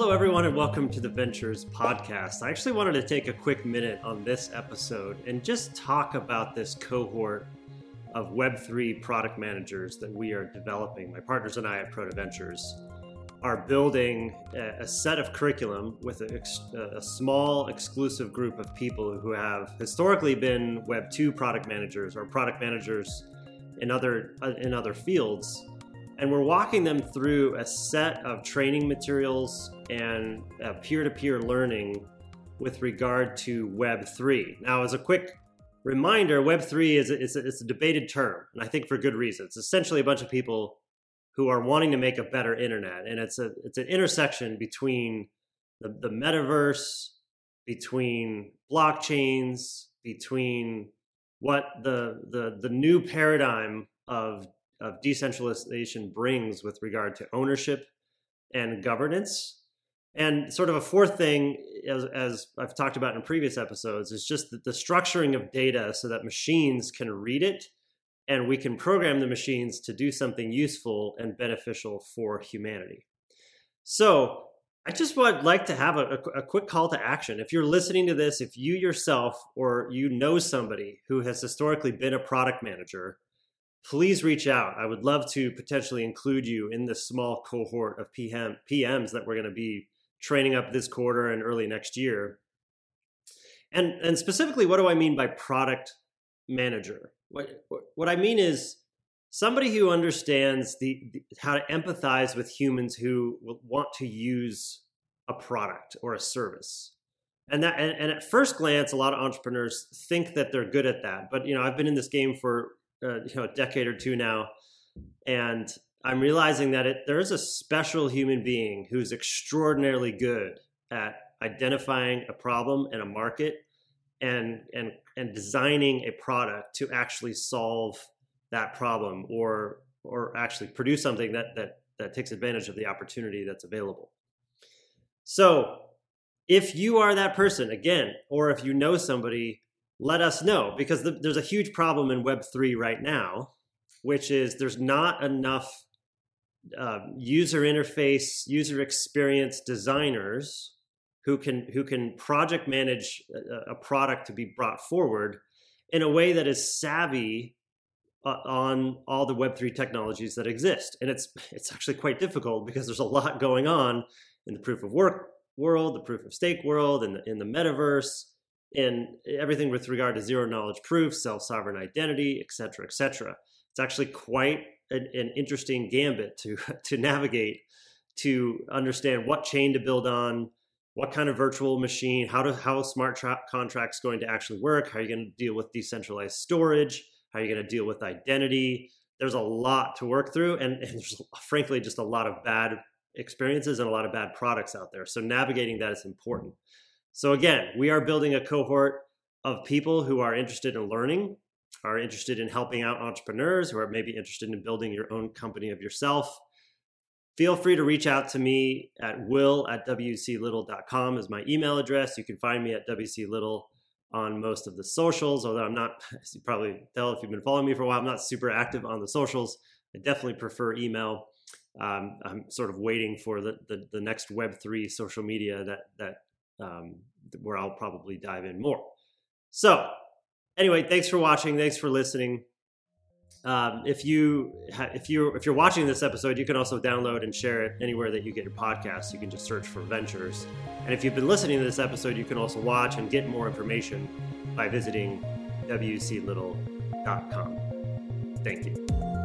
Hello, everyone, and welcome to the Ventures Podcast. I actually wanted to take a quick minute on this episode and just talk about this cohort of Web3 product managers that we are developing. My partners and I at Proto Ventures are building a, set of curriculum with a, a, small exclusive group of people who have historically been Web 2 product managers or product managers in other uh, in other fields and we're walking them through a set of training materials and peer-to-peer learning with regard to web3 now as a quick reminder web3 is a, it's, a, it's a debated term and i think for good reason. It's essentially a bunch of people who are wanting to make a better internet and it's a it's an intersection between the, the metaverse between blockchains between what the the the new paradigm of of decentralization brings with regard to ownership and governance. And sort of a fourth thing, as, as I've talked about in previous episodes, is just the, the structuring of data so that machines can read it and we can program the machines to do something useful and beneficial for humanity. So, I just would like to have a, a, a, quick call to action. If you're listening to this, if you yourself or you know somebody who has historically been a product manager please reach out. I would love to potentially include you in this small cohort of PM, PMs that we're going to be training up this quarter and early next year. And and specifically, what do I mean by product manager? What what I mean is somebody who understands the, the how to empathize with humans who want to use a product or a service and that and, and, at first glance a lot of entrepreneurs think that they're good at that but you know i've been in this game for uh, you know a decade or two now, and I'm realizing that it there is a special human being who's extraordinarily good at identifying a problem in a market and and and designing a product to actually solve that problem or or actually produce something that that that takes advantage of the opportunity that's available. So, if you are that person again or if you know somebody let us know because the, there's a huge problem in Web3 right now, which is there's not enough uh, user interface, user experience designers who can who can project manage a, a product to be brought forward in a way that is savvy uh, on all the Web3 technologies that exist. And it's it's actually quite difficult because there's a lot going on in the proof of work world, the proof of stake world, and in the metaverse and everything with regard to zero knowledge proof, self sovereign identity, et cetera, et cetera. It's actually quite an, an interesting gambit to to navigate to understand what chain to build on, what kind of virtual machine, how to how smart tra- contracts going to actually work, how are you going to deal with decentralized storage, how are you going to deal with identity. There's a lot to work through, and, and there's frankly just a lot of bad experiences and a lot of bad products out there. So navigating that is important. So again, we are building a cohort of people who are interested in learning, are interested in helping out entrepreneurs, who are maybe interested in building your own company of yourself. Feel free to reach out to me at will at wclittle.com is my email address. You can find me at wclittle on most of the socials, although I'm not, as you probably tell if you've been following me for a while, I'm not super active on the socials. I definitely prefer email. Um, I'm sort of waiting for the, the, the next Web3 social media that, that um, where I'll probably dive in more. So, anyway, thanks for watching. Thanks for listening. Um, if you if you if you're watching this episode, you can also download and share it anywhere that you get your podcasts. You can just search for Ventures. And if you've been listening to this episode, you can also watch and get more information by visiting wclittle.com. Thank you.